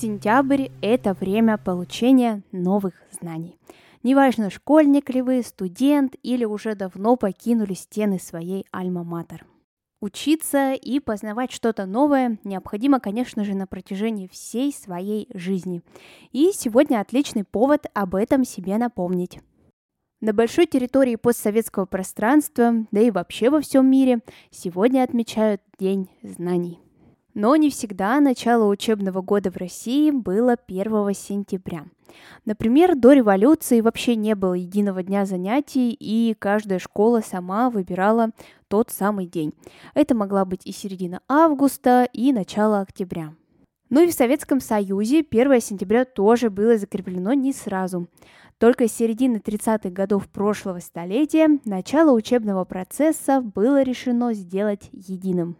Сентябрь – это время получения новых знаний. Неважно, школьник ли вы, студент или уже давно покинули стены своей альма-матер. Учиться и познавать что-то новое необходимо, конечно же, на протяжении всей своей жизни. И сегодня отличный повод об этом себе напомнить. На большой территории постсоветского пространства, да и вообще во всем мире, сегодня отмечают День знаний. Но не всегда начало учебного года в России было 1 сентября. Например, до революции вообще не было единого дня занятий, и каждая школа сама выбирала тот самый день. Это могла быть и середина августа, и начало октября. Ну и в Советском Союзе 1 сентября тоже было закреплено не сразу. Только с середины 30-х годов прошлого столетия начало учебного процесса было решено сделать единым.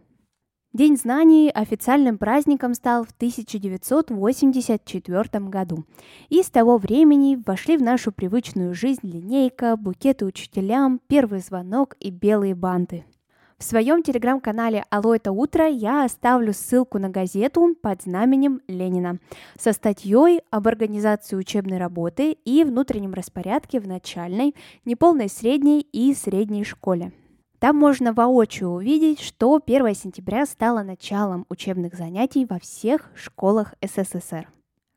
День знаний официальным праздником стал в 1984 году. И с того времени вошли в нашу привычную жизнь линейка, букеты учителям, первый звонок и белые банты. В своем телеграм-канале «Алло, это утро» я оставлю ссылку на газету под знаменем Ленина со статьей об организации учебной работы и внутреннем распорядке в начальной, неполной средней и средней школе. Там можно воочию увидеть, что 1 сентября стало началом учебных занятий во всех школах СССР.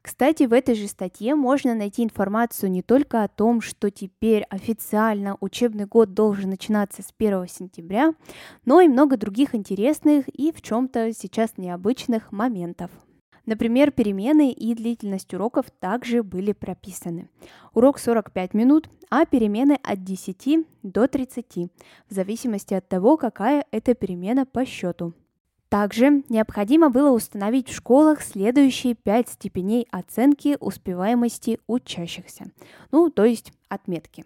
Кстати, в этой же статье можно найти информацию не только о том, что теперь официально учебный год должен начинаться с 1 сентября, но и много других интересных и в чем-то сейчас необычных моментов. Например, перемены и длительность уроков также были прописаны. Урок 45 минут, а перемены от 10 до 30, в зависимости от того, какая это перемена по счету. Также необходимо было установить в школах следующие пять степеней оценки успеваемости учащихся, ну, то есть отметки.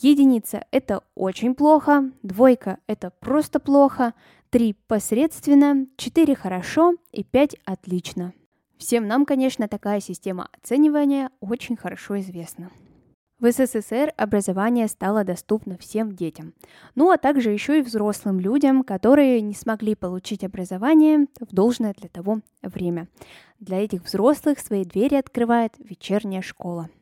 Единица – это очень плохо, двойка – это просто плохо, три – посредственно, четыре – хорошо и пять – отлично. Всем нам, конечно, такая система оценивания очень хорошо известна. В СССР образование стало доступно всем детям, ну а также еще и взрослым людям, которые не смогли получить образование в должное для того время. Для этих взрослых свои двери открывает вечерняя школа –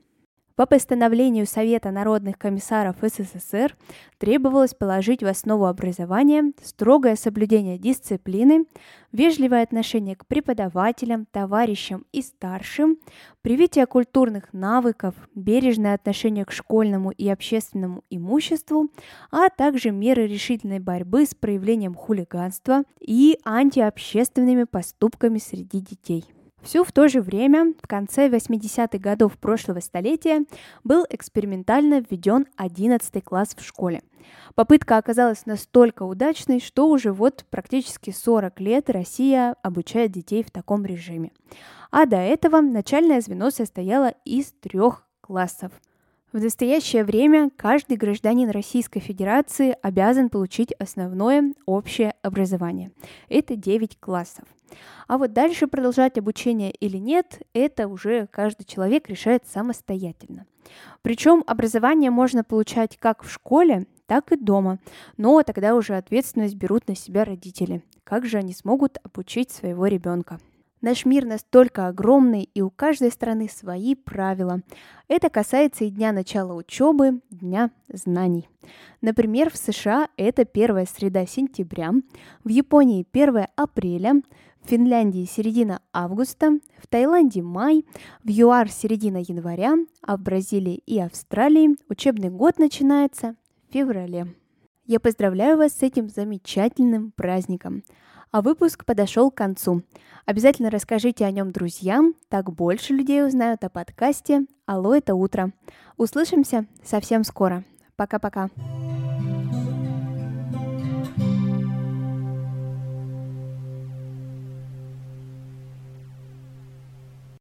по постановлению Совета народных комиссаров СССР требовалось положить в основу образования строгое соблюдение дисциплины, вежливое отношение к преподавателям, товарищам и старшим, привитие культурных навыков, бережное отношение к школьному и общественному имуществу, а также меры решительной борьбы с проявлением хулиганства и антиобщественными поступками среди детей. Все в то же время, в конце 80-х годов прошлого столетия, был экспериментально введен 11 класс в школе. Попытка оказалась настолько удачной, что уже вот практически 40 лет Россия обучает детей в таком режиме. А до этого начальное звено состояло из трех классов. В настоящее время каждый гражданин Российской Федерации обязан получить основное общее образование. Это 9 классов. А вот дальше продолжать обучение или нет, это уже каждый человек решает самостоятельно. Причем образование можно получать как в школе, так и дома, но тогда уже ответственность берут на себя родители. Как же они смогут обучить своего ребенка? Наш мир настолько огромный, и у каждой страны свои правила. Это касается и дня начала учебы, дня знаний. Например, в США это первая среда сентября, в Японии 1 апреля, в Финляндии середина августа, в Таиланде май, в ЮАР середина января, а в Бразилии и Австралии учебный год начинается в феврале. Я поздравляю вас с этим замечательным праздником. А выпуск подошел к концу. Обязательно расскажите о нем друзьям, так больше людей узнают о подкасте «Алло, это утро». Услышимся совсем скоро. Пока-пока.